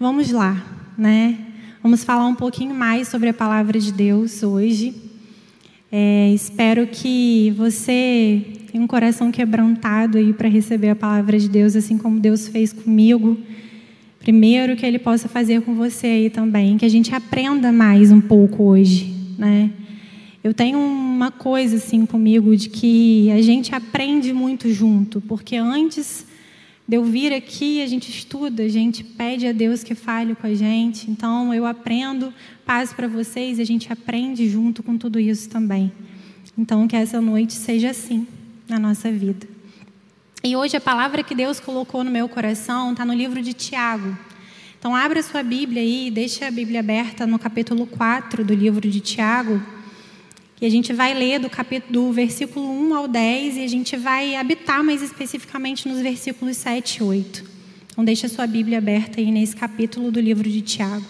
Vamos lá, né? Vamos falar um pouquinho mais sobre a palavra de Deus hoje. É, espero que você tenha um coração quebrantado aí para receber a palavra de Deus, assim como Deus fez comigo. Primeiro, que Ele possa fazer com você aí também, que a gente aprenda mais um pouco hoje, né? Eu tenho uma coisa assim comigo de que a gente aprende muito junto, porque antes de eu vir aqui, a gente estuda, a gente pede a Deus que fale com a gente. Então, eu aprendo, passo para vocês, a gente aprende junto com tudo isso também. Então, que essa noite seja assim na nossa vida. E hoje a palavra que Deus colocou no meu coração está no livro de Tiago. Então, abra sua Bíblia aí, deixa a Bíblia aberta no capítulo 4 do livro de Tiago. E a gente vai ler do capítulo do versículo 1 ao 10 e a gente vai habitar mais especificamente nos versículos 7 e 8. Então deixa a sua Bíblia aberta aí nesse capítulo do livro de Tiago.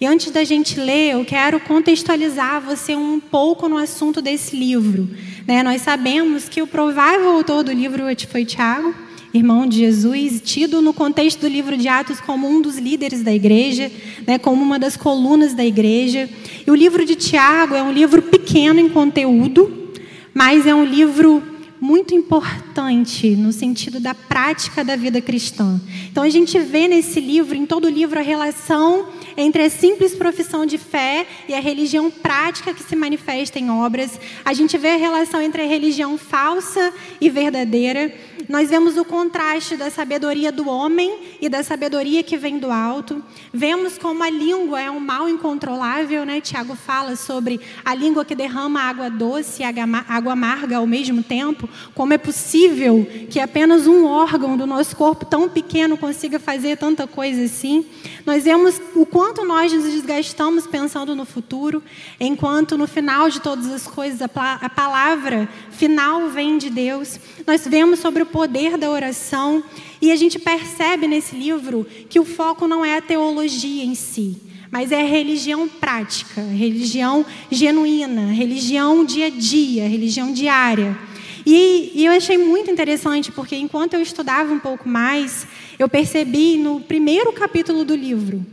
E antes da gente ler, eu quero contextualizar você um pouco no assunto desse livro. Né? Nós sabemos que o provável autor do livro foi Tiago, irmão de Jesus, tido no contexto do livro de Atos como um dos líderes da igreja, né, como uma das colunas da igreja. E o livro de Tiago é um livro pequeno em conteúdo, mas é um livro muito importante no sentido da prática da vida cristã. Então a gente vê nesse livro, em todo o livro, a relação entre a simples profissão de fé e a religião prática que se manifesta em obras. A gente vê a relação entre a religião falsa e verdadeira. Nós vemos o contraste da sabedoria do homem e da sabedoria que vem do alto. Vemos como a língua é um mal incontrolável, né? Tiago fala sobre a língua que derrama água doce e água amarga ao mesmo tempo. Como é possível que apenas um órgão do nosso corpo tão pequeno consiga fazer tanta coisa assim? Nós vemos o quanto nós nos desgastamos pensando no futuro, enquanto no final de todas as coisas a palavra final vem de Deus. Nós vemos sobre o poder da oração e a gente percebe nesse livro que o foco não é a teologia em si, mas é a religião prática, religião genuína, religião dia a dia, religião diária. E, e, eu achei muito interessante, porque enquanto eu estudava um pouco mais, eu percebi no primeiro capítulo do livro,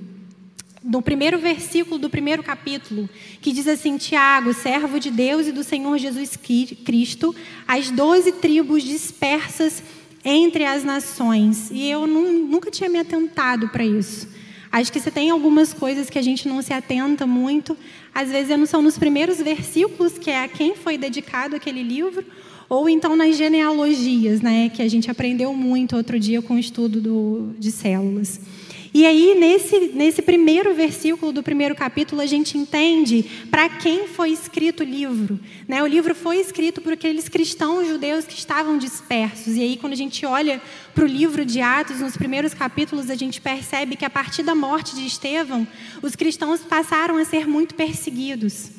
no primeiro versículo do primeiro capítulo, que diz assim: Tiago, servo de Deus e do Senhor Jesus Cristo, as doze tribos dispersas entre as nações. E eu nunca tinha me atentado para isso. Acho que você tem algumas coisas que a gente não se atenta muito. Às vezes não são nos primeiros versículos, que é a quem foi dedicado aquele livro, ou então nas genealogias, né, que a gente aprendeu muito outro dia com o estudo do, de células. E aí, nesse, nesse primeiro versículo do primeiro capítulo, a gente entende para quem foi escrito o livro. Né? O livro foi escrito por aqueles cristãos judeus que estavam dispersos. E aí, quando a gente olha para o livro de Atos, nos primeiros capítulos, a gente percebe que a partir da morte de Estevão, os cristãos passaram a ser muito perseguidos.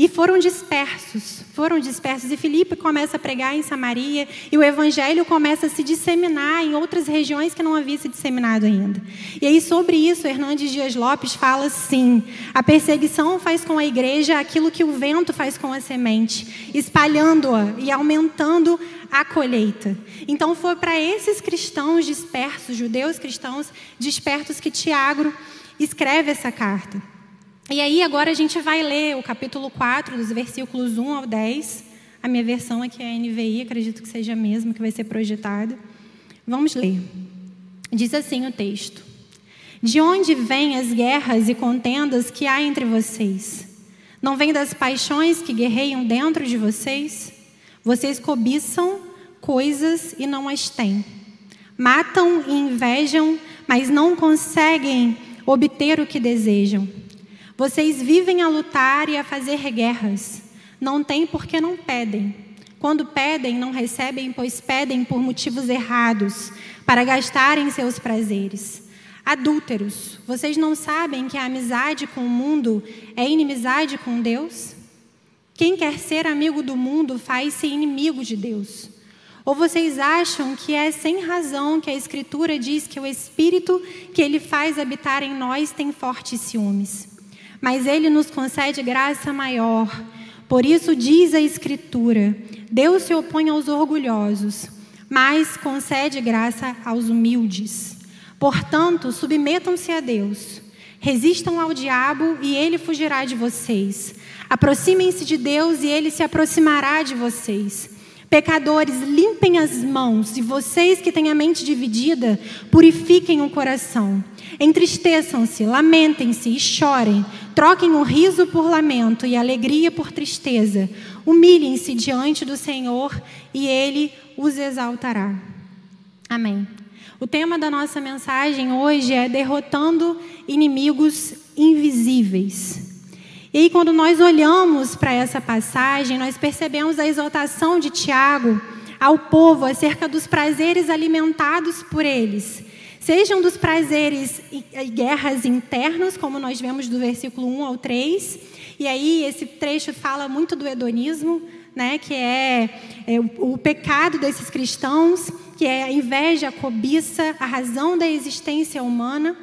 E foram dispersos, foram dispersos. E Filipe começa a pregar em Samaria, e o evangelho começa a se disseminar em outras regiões que não havia se disseminado ainda. E aí, sobre isso, Hernandes Dias Lopes fala assim: a perseguição faz com a igreja aquilo que o vento faz com a semente, espalhando-a e aumentando a colheita. Então, foi para esses cristãos dispersos, judeus cristãos dispersos, que Tiago escreve essa carta. E aí, agora a gente vai ler o capítulo 4, dos versículos 1 ao 10. A minha versão aqui é a NVI, acredito que seja a mesma que vai ser projetada. Vamos ler. Diz assim o texto: De onde vêm as guerras e contendas que há entre vocês? Não vem das paixões que guerreiam dentro de vocês? Vocês cobiçam coisas e não as têm. Matam e invejam, mas não conseguem obter o que desejam. Vocês vivem a lutar e a fazer guerras. Não têm porque não pedem. Quando pedem, não recebem, pois pedem por motivos errados, para gastarem seus prazeres. Adúlteros, vocês não sabem que a amizade com o mundo é inimizade com Deus? Quem quer ser amigo do mundo faz-se inimigo de Deus. Ou vocês acham que é sem razão que a Escritura diz que o Espírito que Ele faz habitar em nós tem fortes ciúmes? Mas Ele nos concede graça maior. Por isso diz a Escritura: Deus se opõe aos orgulhosos, mas concede graça aos humildes. Portanto, submetam-se a Deus. Resistam ao diabo e ele fugirá de vocês. Aproximem-se de Deus e ele se aproximará de vocês. Pecadores, limpem as mãos, e vocês que têm a mente dividida, purifiquem o coração. Entristeçam-se, lamentem-se e chorem. Troquem o riso por lamento e a alegria por tristeza. Humilhem-se diante do Senhor e ele os exaltará. Amém. O tema da nossa mensagem hoje é derrotando inimigos invisíveis. E aí, quando nós olhamos para essa passagem, nós percebemos a exaltação de Tiago ao povo acerca dos prazeres alimentados por eles. Sejam dos prazeres e guerras internas, como nós vemos do versículo 1 ao 3. E aí, esse trecho fala muito do hedonismo, né, que é, é o pecado desses cristãos, que é a inveja, a cobiça, a razão da existência humana.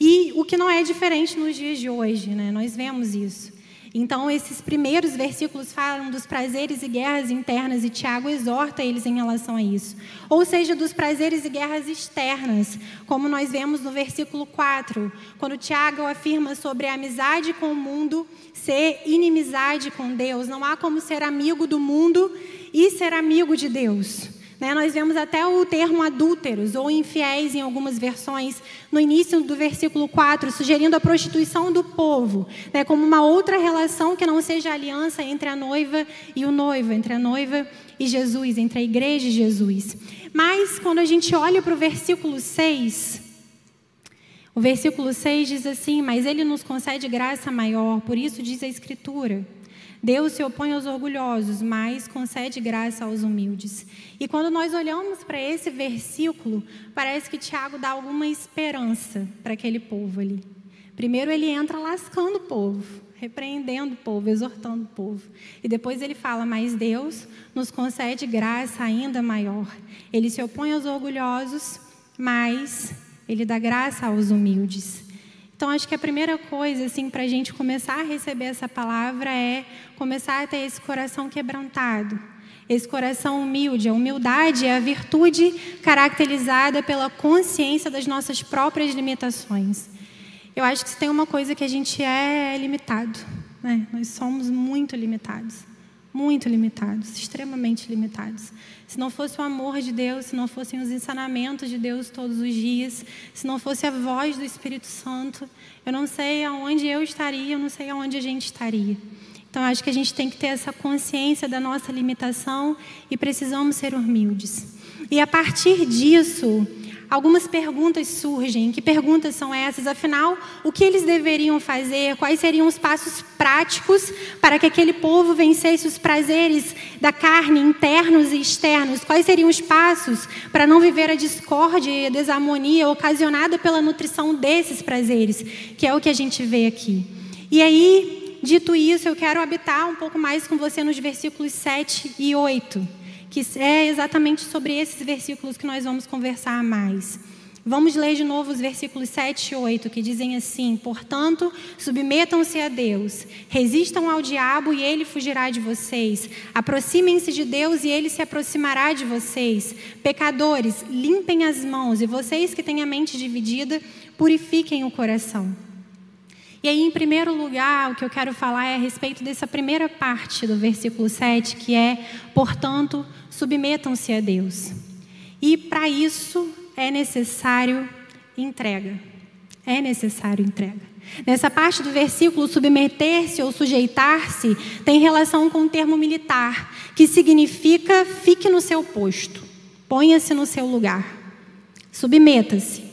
E o que não é diferente nos dias de hoje, né? nós vemos isso. Então, esses primeiros versículos falam dos prazeres e guerras internas, e Tiago exorta eles em relação a isso. Ou seja, dos prazeres e guerras externas, como nós vemos no versículo 4, quando Tiago afirma sobre a amizade com o mundo ser inimizade com Deus. Não há como ser amigo do mundo e ser amigo de Deus. Né? Nós vemos até o termo adúlteros ou infiéis em algumas versões, no início do versículo 4, sugerindo a prostituição do povo, né? como uma outra relação que não seja aliança entre a noiva e o noivo, entre a noiva e Jesus, entre a igreja e Jesus. Mas quando a gente olha para o versículo 6, o versículo 6 diz assim: Mas ele nos concede graça maior, por isso diz a Escritura. Deus se opõe aos orgulhosos, mas concede graça aos humildes. E quando nós olhamos para esse versículo, parece que Tiago dá alguma esperança para aquele povo ali. Primeiro ele entra lascando o povo, repreendendo o povo, exortando o povo. E depois ele fala: Mas Deus nos concede graça ainda maior. Ele se opõe aos orgulhosos, mas ele dá graça aos humildes. Então, acho que a primeira coisa, assim, para a gente começar a receber essa palavra é começar a ter esse coração quebrantado, esse coração humilde. A humildade é a virtude caracterizada pela consciência das nossas próprias limitações. Eu acho que se tem uma coisa que a gente é, é limitado. Né? Nós somos muito limitados muito limitados, extremamente limitados. Se não fosse o amor de Deus, se não fossem os ensinamentos de Deus todos os dias, se não fosse a voz do Espírito Santo, eu não sei aonde eu estaria, eu não sei aonde a gente estaria. Então, acho que a gente tem que ter essa consciência da nossa limitação e precisamos ser humildes. E a partir disso, algumas perguntas surgem. Que perguntas são essas? Afinal, o que eles deveriam fazer? Quais seriam os passos práticos para que aquele povo vencesse os prazeres da carne, internos e externos? Quais seriam os passos para não viver a discórdia e a desarmonia ocasionada pela nutrição desses prazeres? Que é o que a gente vê aqui. E aí, dito isso, eu quero habitar um pouco mais com você nos versículos 7 e 8 que é exatamente sobre esses versículos que nós vamos conversar mais. Vamos ler de novo os versículos 7 e 8, que dizem assim: Portanto, submetam-se a Deus, resistam ao diabo e ele fugirá de vocês. Aproximem-se de Deus e ele se aproximará de vocês. Pecadores, limpem as mãos, e vocês que têm a mente dividida, purifiquem o coração. E aí, em primeiro lugar, o que eu quero falar é a respeito dessa primeira parte do versículo 7, que é, portanto, submetam-se a Deus. E para isso é necessário entrega. É necessário entrega. Nessa parte do versículo, submeter-se ou sujeitar-se tem relação com o termo militar, que significa fique no seu posto, ponha-se no seu lugar, submeta-se.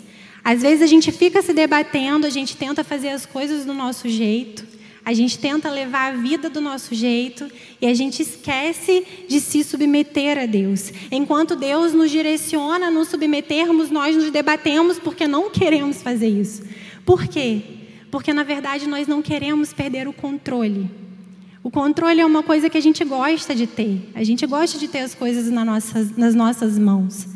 Às vezes a gente fica se debatendo, a gente tenta fazer as coisas do nosso jeito, a gente tenta levar a vida do nosso jeito e a gente esquece de se submeter a Deus. Enquanto Deus nos direciona a nos submetermos, nós nos debatemos porque não queremos fazer isso. Por quê? Porque na verdade nós não queremos perder o controle. O controle é uma coisa que a gente gosta de ter. A gente gosta de ter as coisas nas nossas, nas nossas mãos.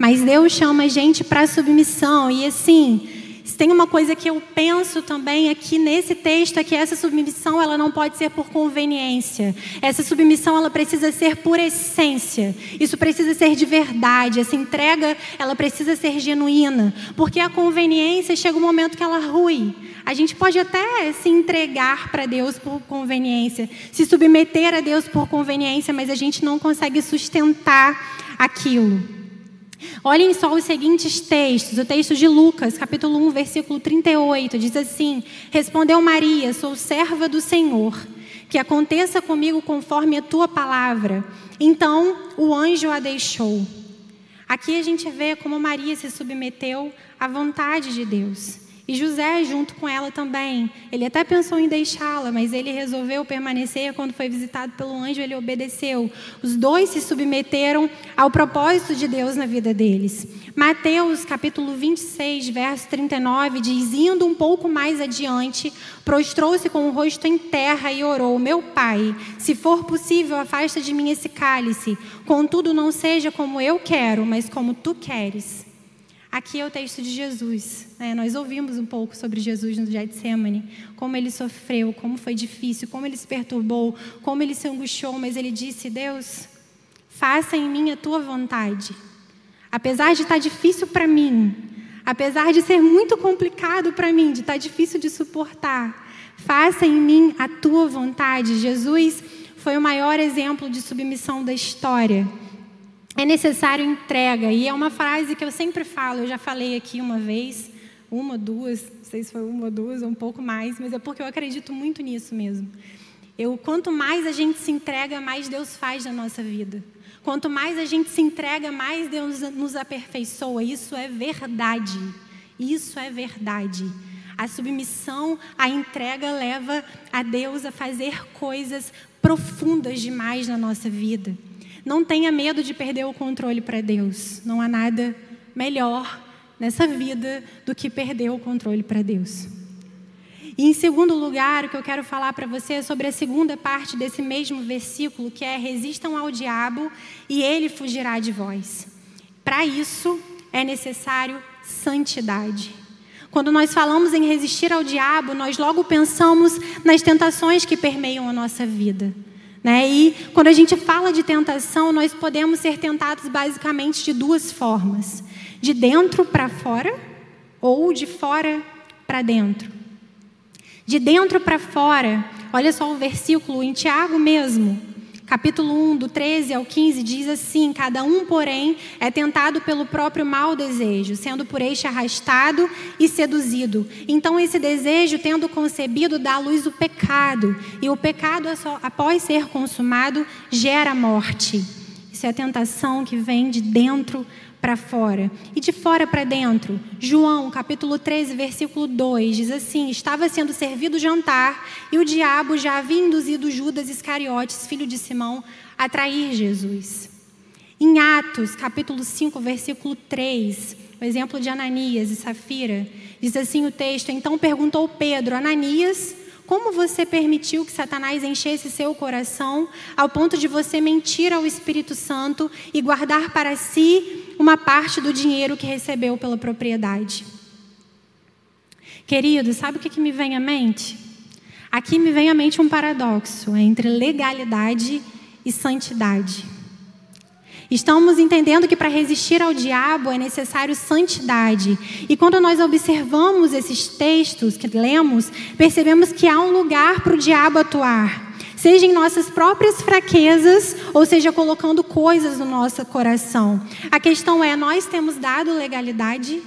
Mas Deus chama a gente para submissão. E assim, tem uma coisa que eu penso também aqui nesse texto é que essa submissão ela não pode ser por conveniência. Essa submissão ela precisa ser por essência. Isso precisa ser de verdade. Essa entrega ela precisa ser genuína, porque a conveniência chega um momento que ela rui. A gente pode até se entregar para Deus por conveniência, se submeter a Deus por conveniência, mas a gente não consegue sustentar aquilo. Olhem só os seguintes textos. O texto de Lucas, capítulo 1, versículo 38, diz assim: Respondeu Maria: Sou serva do Senhor, que aconteça comigo conforme a tua palavra. Então o anjo a deixou. Aqui a gente vê como Maria se submeteu à vontade de Deus. E José, junto com ela também, ele até pensou em deixá-la, mas ele resolveu permanecer. Quando foi visitado pelo anjo, ele obedeceu. Os dois se submeteram ao propósito de Deus na vida deles. Mateus, capítulo 26, verso 39, diz: Indo um pouco mais adiante, prostrou-se com o rosto em terra e orou: Meu pai, se for possível, afasta de mim esse cálice. Contudo, não seja como eu quero, mas como tu queres. Aqui é o texto de Jesus. Né? Nós ouvimos um pouco sobre Jesus no Getsemane, como ele sofreu, como foi difícil, como ele se perturbou, como ele se angustiou, mas ele disse: Deus, faça em mim a tua vontade. Apesar de estar difícil para mim, apesar de ser muito complicado para mim, de estar difícil de suportar, faça em mim a tua vontade. Jesus foi o maior exemplo de submissão da história é necessário entrega. E é uma frase que eu sempre falo, eu já falei aqui uma vez, uma, duas, não sei se foi uma, duas ou um pouco mais, mas é porque eu acredito muito nisso mesmo. Eu, quanto mais a gente se entrega, mais Deus faz na nossa vida. Quanto mais a gente se entrega, mais Deus nos aperfeiçoa. Isso é verdade. Isso é verdade. A submissão, a entrega leva a Deus a fazer coisas profundas demais na nossa vida. Não tenha medo de perder o controle para Deus. Não há nada melhor nessa vida do que perder o controle para Deus. E em segundo lugar, o que eu quero falar para você é sobre a segunda parte desse mesmo versículo, que é: resistam ao diabo e ele fugirá de vós. Para isso é necessário santidade. Quando nós falamos em resistir ao diabo, nós logo pensamos nas tentações que permeiam a nossa vida. Né? E quando a gente fala de tentação, nós podemos ser tentados basicamente de duas formas: de dentro para fora ou de fora para dentro. De dentro para fora, olha só o versículo em Tiago mesmo capítulo 1, do 13 ao 15, diz assim: Cada um, porém, é tentado pelo próprio mau desejo, sendo por este arrastado e seduzido. Então, esse desejo, tendo concebido, dá à luz o pecado, e o pecado, após ser consumado, gera morte. Isso é a tentação que vem de dentro para fora e de fora para dentro. João, capítulo 13, versículo 2, diz assim: Estava sendo servido jantar e o diabo já havia induzido Judas Iscariotes, filho de Simão, a trair Jesus. Em Atos, capítulo 5, versículo 3, o exemplo de Ananias e Safira, diz assim o texto: Então perguntou Pedro, Ananias, como você permitiu que Satanás enchesse seu coração ao ponto de você mentir ao Espírito Santo e guardar para si uma parte do dinheiro que recebeu pela propriedade? Querido, sabe o que, que me vem à mente? Aqui me vem à mente um paradoxo entre legalidade e santidade. Estamos entendendo que para resistir ao diabo é necessário santidade. E quando nós observamos esses textos que lemos, percebemos que há um lugar para o diabo atuar. Seja em nossas próprias fraquezas, ou seja, colocando coisas no nosso coração. A questão é: nós temos dado legalidade?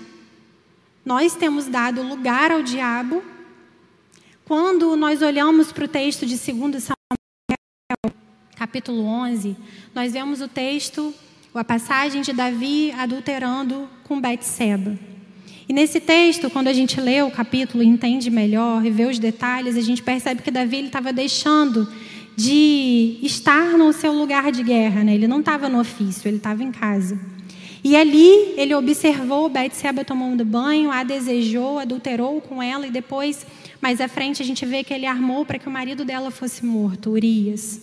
Nós temos dado lugar ao diabo? Quando nós olhamos para o texto de 2 Samuel, capítulo 11, nós vemos o texto, a passagem de Davi adulterando com Betseba. E nesse texto, quando a gente lê o capítulo entende melhor e vê os detalhes, a gente percebe que Davi estava deixando de estar no seu lugar de guerra, né? ele não estava no ofício, ele estava em casa. E ali ele observou Betseba tomando banho, a desejou, adulterou com ela e depois, mais à frente, a gente vê que ele armou para que o marido dela fosse morto, Urias.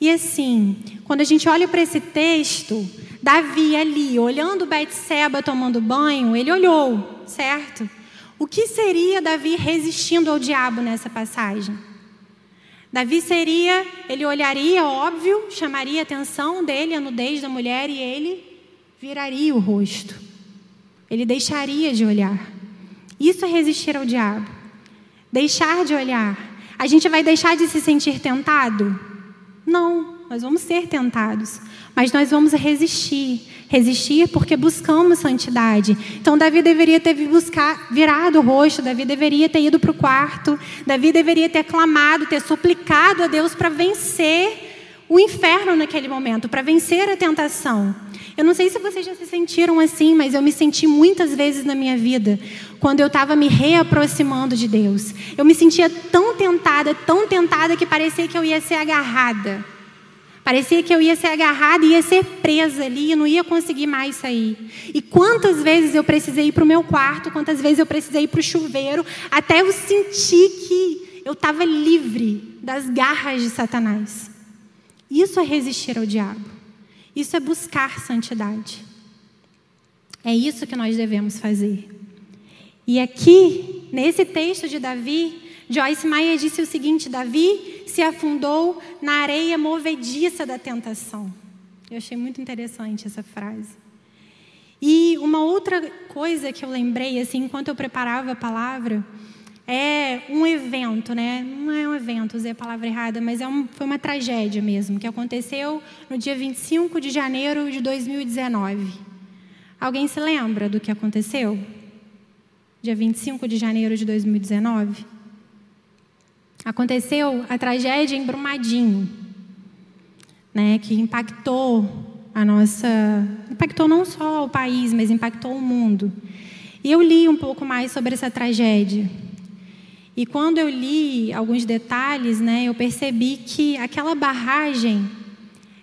E assim, quando a gente olha para esse texto, Davi ali, olhando Betseba tomando banho, ele olhou, certo? O que seria Davi resistindo ao diabo nessa passagem? Davi seria, ele olharia, óbvio, chamaria a atenção dele, a nudez da mulher, e ele viraria o rosto. Ele deixaria de olhar. Isso é resistir ao diabo. Deixar de olhar. A gente vai deixar de se sentir tentado? Não, nós vamos ser tentados, mas nós vamos resistir. Resistir porque buscamos santidade. Então, Davi deveria ter buscar, virado o rosto, Davi deveria ter ido para o quarto, Davi deveria ter clamado, ter suplicado a Deus para vencer o inferno naquele momento, para vencer a tentação. Eu não sei se vocês já se sentiram assim, mas eu me senti muitas vezes na minha vida, quando eu estava me reaproximando de Deus. Eu me sentia tão tentada, tão tentada, que parecia que eu ia ser agarrada. Parecia que eu ia ser agarrada e ia ser presa ali e não ia conseguir mais sair. E quantas vezes eu precisei ir para o meu quarto, quantas vezes eu precisei ir para o chuveiro, até eu sentir que eu estava livre das garras de Satanás. Isso é resistir ao diabo. Isso é buscar santidade. É isso que nós devemos fazer. E aqui, nesse texto de Davi, Joyce Meyer disse o seguinte: Davi se afundou na areia movediça da tentação. Eu achei muito interessante essa frase. E uma outra coisa que eu lembrei, assim, enquanto eu preparava a palavra, é um evento, né? Não é um evento, usei a palavra errada, mas é um, foi uma tragédia mesmo, que aconteceu no dia 25 de janeiro de 2019. Alguém se lembra do que aconteceu? Dia 25 de janeiro de 2019? Aconteceu a tragédia em Brumadinho, né, que impactou a nossa. impactou não só o país, mas impactou o mundo. E eu li um pouco mais sobre essa tragédia. E quando eu li alguns detalhes, né, eu percebi que aquela barragem,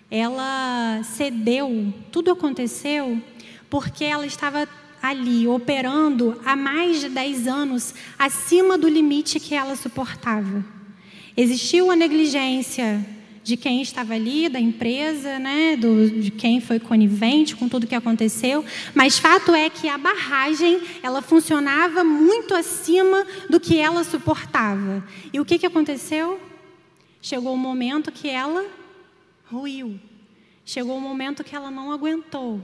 ela cedeu, tudo aconteceu porque ela estava ali operando há mais de 10 anos acima do limite que ela suportava. Existiu a negligência de quem estava ali, da empresa, né, do, de quem foi conivente com tudo que aconteceu, mas fato é que a barragem ela funcionava muito acima do que ela suportava. E o que, que aconteceu? Chegou o momento que ela ruiu. Chegou o momento que ela não aguentou.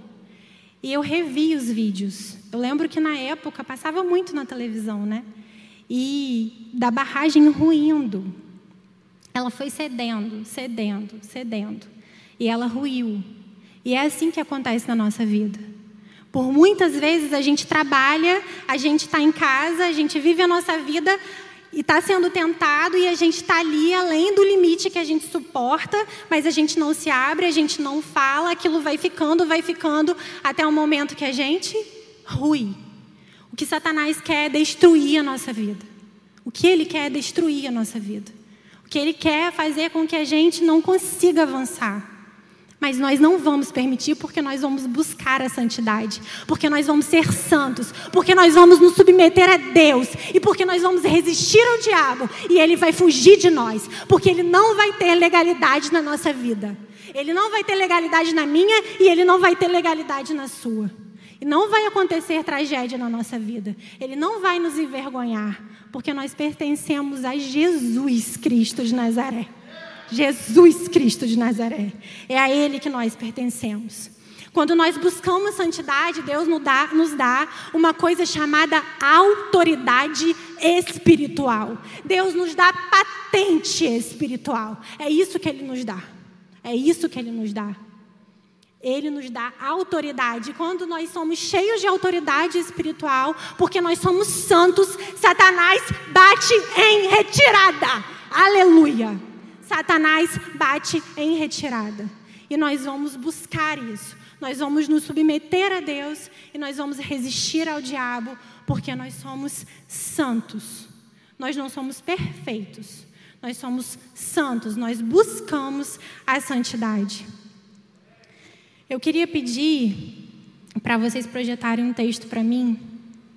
E eu revi os vídeos. Eu lembro que na época passava muito na televisão, né? E da barragem ruindo, ela foi cedendo, cedendo, cedendo. E ela ruiu. E é assim que acontece na nossa vida. Por muitas vezes a gente trabalha, a gente está em casa, a gente vive a nossa vida e está sendo tentado e a gente está ali além do limite que a gente suporta, mas a gente não se abre, a gente não fala, aquilo vai ficando, vai ficando até o momento que a gente rui. O que Satanás quer é destruir a nossa vida. O que ele quer é destruir a nossa vida que Ele quer fazer com que a gente não consiga avançar. Mas nós não vamos permitir porque nós vamos buscar a santidade, porque nós vamos ser santos, porque nós vamos nos submeter a Deus e porque nós vamos resistir ao diabo e ele vai fugir de nós, porque ele não vai ter legalidade na nossa vida. Ele não vai ter legalidade na minha e ele não vai ter legalidade na sua. E não vai acontecer tragédia na nossa vida. Ele não vai nos envergonhar, porque nós pertencemos a Jesus Cristo de Nazaré. Jesus Cristo de Nazaré. É a Ele que nós pertencemos. Quando nós buscamos santidade, Deus nos dá, nos dá, uma coisa chamada autoridade espiritual. Deus nos dá patente espiritual. É isso que Ele nos dá. É isso que Ele nos dá. Ele nos dá autoridade. Quando nós somos cheios de autoridade espiritual, porque nós somos santos, Satanás bate em retirada. Aleluia. Satanás bate em retirada. E nós vamos buscar isso. Nós vamos nos submeter a Deus e nós vamos resistir ao diabo, porque nós somos santos. Nós não somos perfeitos. Nós somos santos. Nós buscamos a santidade. Eu queria pedir para vocês projetarem um texto para mim,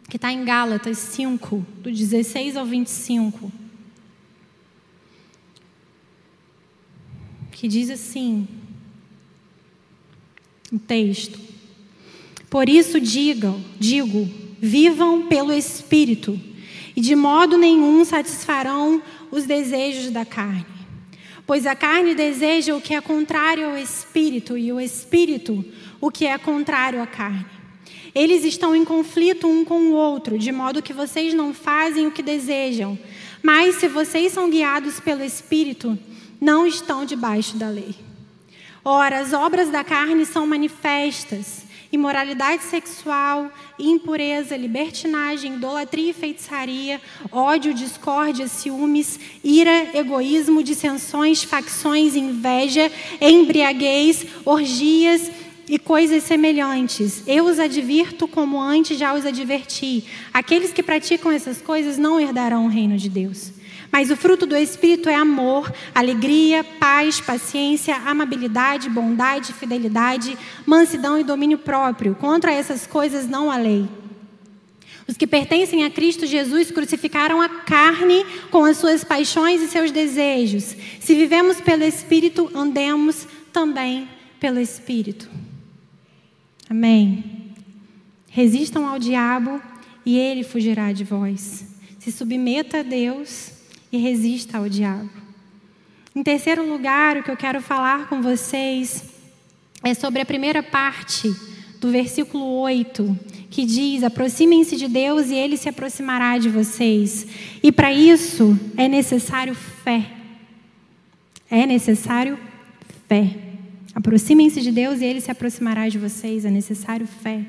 que está em Gálatas 5, do 16 ao 25. Que diz assim: o texto. Por isso digam, digo, vivam pelo Espírito, e de modo nenhum satisfarão os desejos da carne. Pois a carne deseja o que é contrário ao Espírito, e o Espírito o que é contrário à carne. Eles estão em conflito um com o outro, de modo que vocês não fazem o que desejam. Mas se vocês são guiados pelo Espírito, não estão debaixo da lei. Ora, as obras da carne são manifestas: imoralidade sexual, impureza, libertinagem, idolatria e feitiçaria, ódio, discórdia, ciúmes, ira, egoísmo, dissensões, facções, inveja, embriaguez, orgias e coisas semelhantes. Eu os advirto como antes já os adverti. Aqueles que praticam essas coisas não herdarão o reino de Deus. Mas o fruto do Espírito é amor, alegria, paz, paciência, amabilidade, bondade, fidelidade, mansidão e domínio próprio. Contra essas coisas não há lei. Os que pertencem a Cristo Jesus crucificaram a carne com as suas paixões e seus desejos. Se vivemos pelo Espírito, andemos também pelo Espírito. Amém. Resistam ao diabo e ele fugirá de vós. Se submeta a Deus e resista ao diabo. Em terceiro lugar, o que eu quero falar com vocês é sobre a primeira parte do versículo 8, que diz: Aproximem-se de Deus e ele se aproximará de vocês. E para isso é necessário fé. É necessário fé. Aproximem-se de Deus e ele se aproximará de vocês. É necessário fé.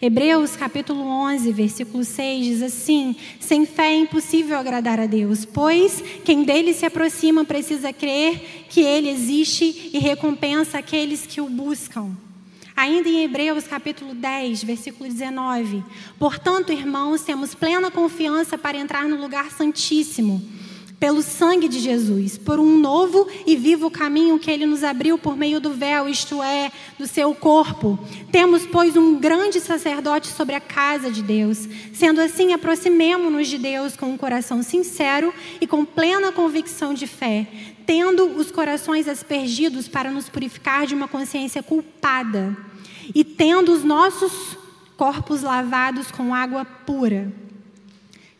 Hebreus capítulo 11, versículo 6 diz assim: Sem fé é impossível agradar a Deus, pois quem dele se aproxima precisa crer que ele existe e recompensa aqueles que o buscam. Ainda em Hebreus capítulo 10, versículo 19: Portanto, irmãos, temos plena confiança para entrar no lugar santíssimo pelo sangue de Jesus, por um novo e vivo caminho que ele nos abriu por meio do véu, isto é, do seu corpo. Temos, pois, um grande sacerdote sobre a casa de Deus. Sendo assim, aproximemo-nos de Deus com um coração sincero e com plena convicção de fé, tendo os corações aspergidos para nos purificar de uma consciência culpada e tendo os nossos corpos lavados com água pura.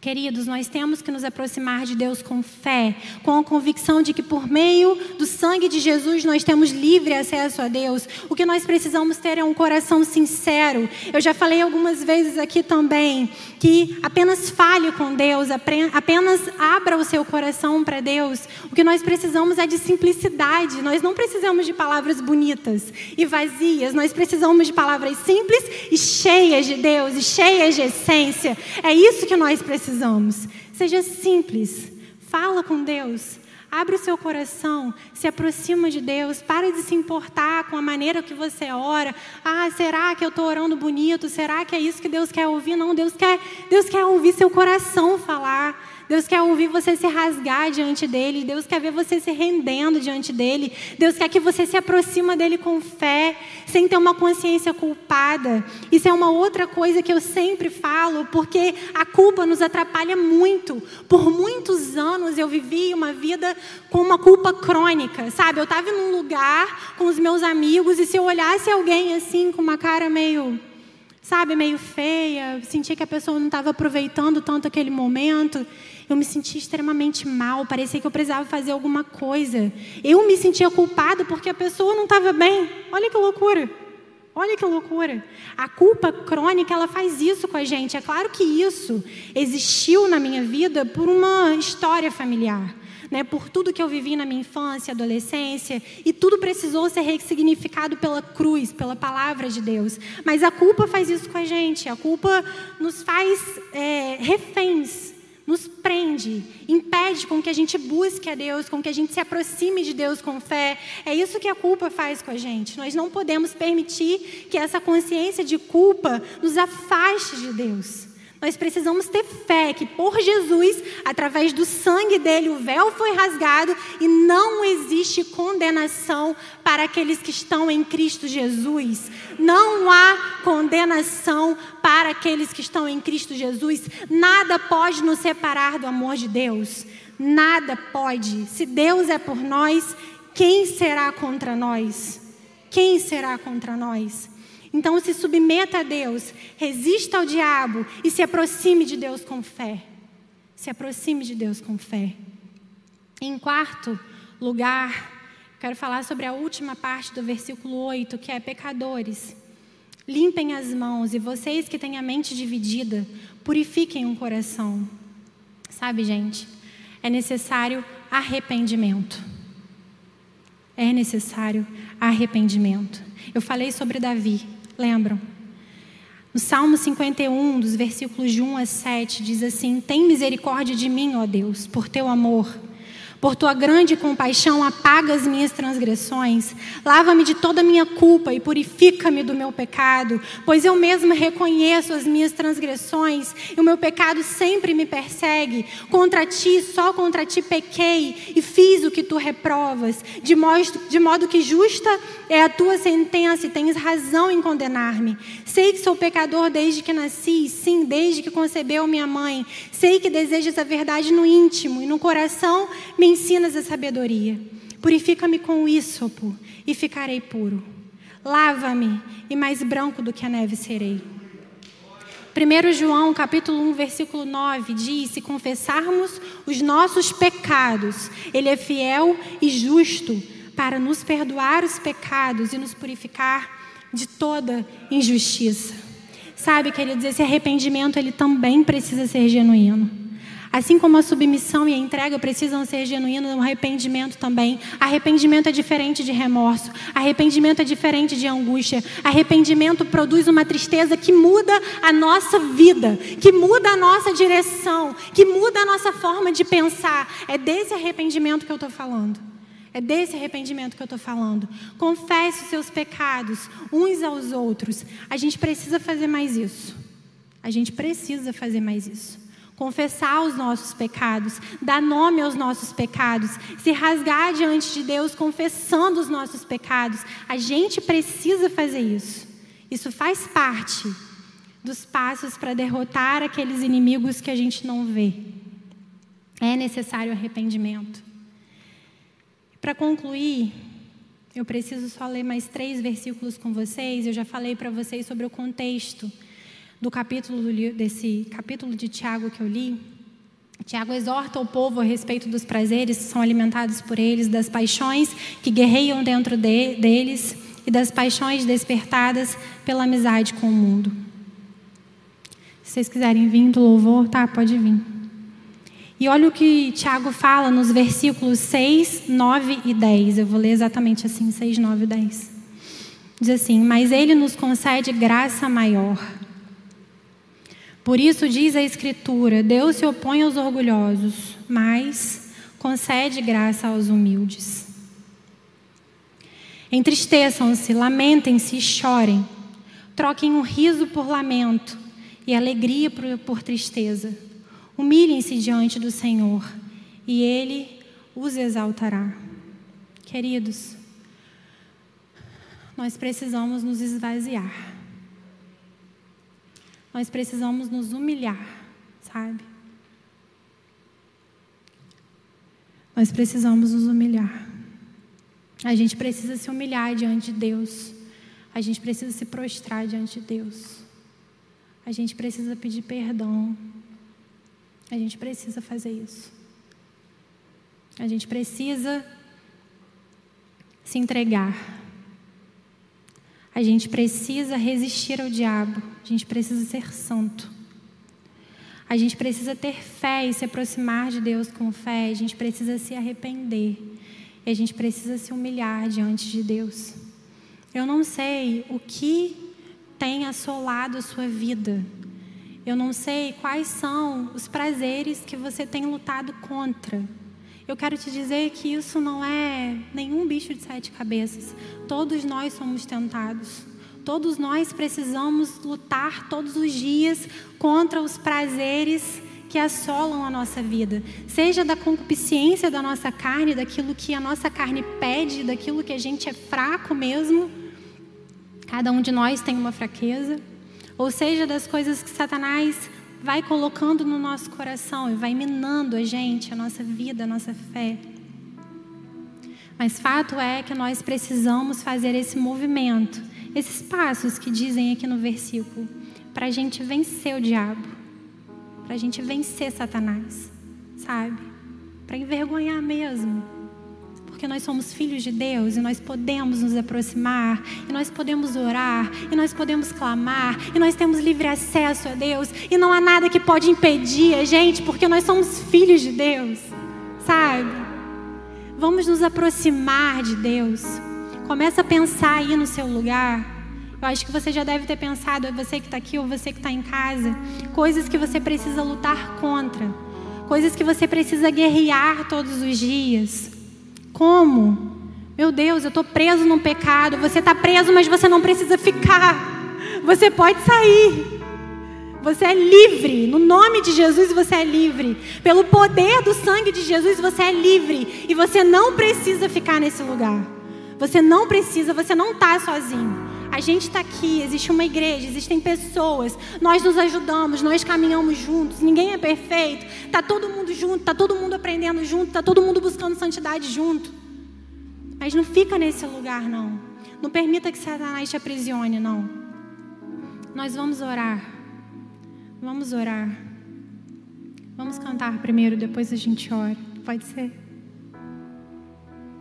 Queridos, nós temos que nos aproximar de Deus com fé, com a convicção de que por meio do sangue de Jesus nós temos livre acesso a Deus. O que nós precisamos ter é um coração sincero. Eu já falei algumas vezes aqui também que apenas fale com Deus, apenas abra o seu coração para Deus. O que nós precisamos é de simplicidade. Nós não precisamos de palavras bonitas e vazias. Nós precisamos de palavras simples e cheias de Deus e cheias de essência. É isso que nós precisamos precisamos. Seja simples. Fala com Deus. Abre o seu coração, se aproxima de Deus, para de se importar com a maneira que você ora. Ah, será que eu estou orando bonito? Será que é isso que Deus quer ouvir? Não, Deus quer, Deus quer ouvir seu coração falar. Deus quer ouvir você se rasgar diante dele. Deus quer ver você se rendendo diante dele. Deus quer que você se aproxima dele com fé, sem ter uma consciência culpada. Isso é uma outra coisa que eu sempre falo, porque a culpa nos atrapalha muito. Por muitos anos eu vivi uma vida com uma culpa crônica, sabe? Eu estava num lugar com os meus amigos e se eu olhasse alguém assim com uma cara meio sabe, meio feia, sentia que a pessoa não estava aproveitando tanto aquele momento. Eu me sentia extremamente mal, parecia que eu precisava fazer alguma coisa. Eu me sentia culpada porque a pessoa não estava bem. Olha que loucura. Olha que loucura. A culpa crônica, ela faz isso com a gente. É claro que isso existiu na minha vida por uma história familiar. Né, por tudo que eu vivi na minha infância, adolescência, e tudo precisou ser ressignificado pela cruz, pela palavra de Deus. Mas a culpa faz isso com a gente, a culpa nos faz é, reféns nos prende, impede com que a gente busque a Deus, com que a gente se aproxime de Deus com fé. É isso que a culpa faz com a gente. Nós não podemos permitir que essa consciência de culpa nos afaste de Deus. Nós precisamos ter fé que por Jesus, através do sangue dele, o véu foi rasgado e não existe condenação para aqueles que estão em Cristo Jesus. Não há condenação para aqueles que estão em Cristo Jesus. Nada pode nos separar do amor de Deus. Nada pode. Se Deus é por nós, quem será contra nós? Quem será contra nós? Então se submeta a Deus, resista ao diabo e se aproxime de Deus com fé. Se aproxime de Deus com fé. Em quarto lugar, quero falar sobre a última parte do versículo 8, que é pecadores. Limpem as mãos e vocês que têm a mente dividida, purifiquem o coração. Sabe, gente, é necessário arrependimento. É necessário arrependimento. Eu falei sobre Davi, lembram? No Salmo 51, dos versículos de 1 a 7, diz assim: Tem misericórdia de mim, ó Deus, por teu amor por tua grande compaixão, apaga as minhas transgressões. Lava-me de toda a minha culpa e purifica-me do meu pecado, pois eu mesmo reconheço as minhas transgressões e o meu pecado sempre me persegue. Contra ti, só contra ti pequei e fiz o que tu reprovas, de modo, de modo que justa é a tua sentença e tens razão em condenar-me. Sei que sou pecador desde que nasci, sim, desde que concebeu minha mãe. Sei que desejas a verdade no íntimo e no coração me me ensinas a sabedoria. Purifica-me com o ísopo e ficarei puro. Lava-me e mais branco do que a neve serei. 1 João capítulo 1, versículo 9 diz: Se confessarmos os nossos pecados, Ele é fiel e justo para nos perdoar os pecados e nos purificar de toda injustiça. Sabe, queridos, esse arrependimento ele também precisa ser genuíno. Assim como a submissão e a entrega precisam ser genuínos, o arrependimento também. Arrependimento é diferente de remorso. Arrependimento é diferente de angústia. Arrependimento produz uma tristeza que muda a nossa vida, que muda a nossa direção, que muda a nossa forma de pensar. É desse arrependimento que eu estou falando. É desse arrependimento que eu estou falando. Confesse os seus pecados uns aos outros. A gente precisa fazer mais isso. A gente precisa fazer mais isso confessar os nossos pecados, dar nome aos nossos pecados, se rasgar diante de Deus confessando os nossos pecados. A gente precisa fazer isso. Isso faz parte dos passos para derrotar aqueles inimigos que a gente não vê. É necessário arrependimento. Para concluir, eu preciso só ler mais três versículos com vocês. Eu já falei para vocês sobre o contexto do capítulo desse capítulo de Tiago que eu li, Tiago exorta o povo a respeito dos prazeres que são alimentados por eles, das paixões que guerreiam dentro de, deles e das paixões despertadas pela amizade com o mundo. Se vocês quiserem vir do louvor, tá, pode vir. E olha o que Tiago fala nos versículos 6, 9 e 10. Eu vou ler exatamente assim, 6, 9 e 10. Diz assim: Mas ele nos concede graça maior por isso diz a Escritura: Deus se opõe aos orgulhosos, mas concede graça aos humildes. Entristeçam-se, lamentem-se e chorem. Troquem um riso por lamento e alegria por, tristeza. Humilhem-se diante do Senhor e Ele os exaltará. Queridos, nós precisamos nos esvaziar. Nós precisamos nos humilhar, sabe? Nós precisamos nos humilhar. A gente precisa se humilhar diante de Deus. A gente precisa se prostrar diante de Deus. A gente precisa pedir perdão. A gente precisa fazer isso. A gente precisa se entregar. A gente precisa resistir ao diabo. A gente precisa ser santo. A gente precisa ter fé e se aproximar de Deus com fé. A gente precisa se arrepender. E a gente precisa se humilhar diante de Deus. Eu não sei o que tem assolado a sua vida. Eu não sei quais são os prazeres que você tem lutado contra. Eu quero te dizer que isso não é nenhum bicho de sete cabeças. Todos nós somos tentados. Todos nós precisamos lutar todos os dias contra os prazeres que assolam a nossa vida, seja da concupiscência da nossa carne, daquilo que a nossa carne pede, daquilo que a gente é fraco mesmo. Cada um de nós tem uma fraqueza, ou seja, das coisas que Satanás vai colocando no nosso coração e vai minando a gente, a nossa vida, a nossa fé. Mas fato é que nós precisamos fazer esse movimento esses passos que dizem aqui no versículo, para a gente vencer o diabo, para a gente vencer Satanás, sabe? Para envergonhar mesmo. Porque nós somos filhos de Deus e nós podemos nos aproximar, e nós podemos orar, e nós podemos clamar, e nós temos livre acesso a Deus, e não há nada que pode impedir a gente, porque nós somos filhos de Deus, sabe? Vamos nos aproximar de Deus. Começa a pensar aí no seu lugar. Eu acho que você já deve ter pensado, você que está aqui ou você que está em casa, coisas que você precisa lutar contra, coisas que você precisa guerrear todos os dias. Como? Meu Deus, eu estou preso num pecado. Você está preso, mas você não precisa ficar. Você pode sair. Você é livre. No nome de Jesus, você é livre. Pelo poder do sangue de Jesus, você é livre. E você não precisa ficar nesse lugar. Você não precisa, você não está sozinho. A gente está aqui, existe uma igreja, existem pessoas, nós nos ajudamos, nós caminhamos juntos, ninguém é perfeito, está todo mundo junto, está todo mundo aprendendo junto, está todo mundo buscando santidade junto. Mas não fica nesse lugar, não. Não permita que Satanás te aprisione, não. Nós vamos orar. Vamos orar. Vamos cantar primeiro, depois a gente ora. Pode ser?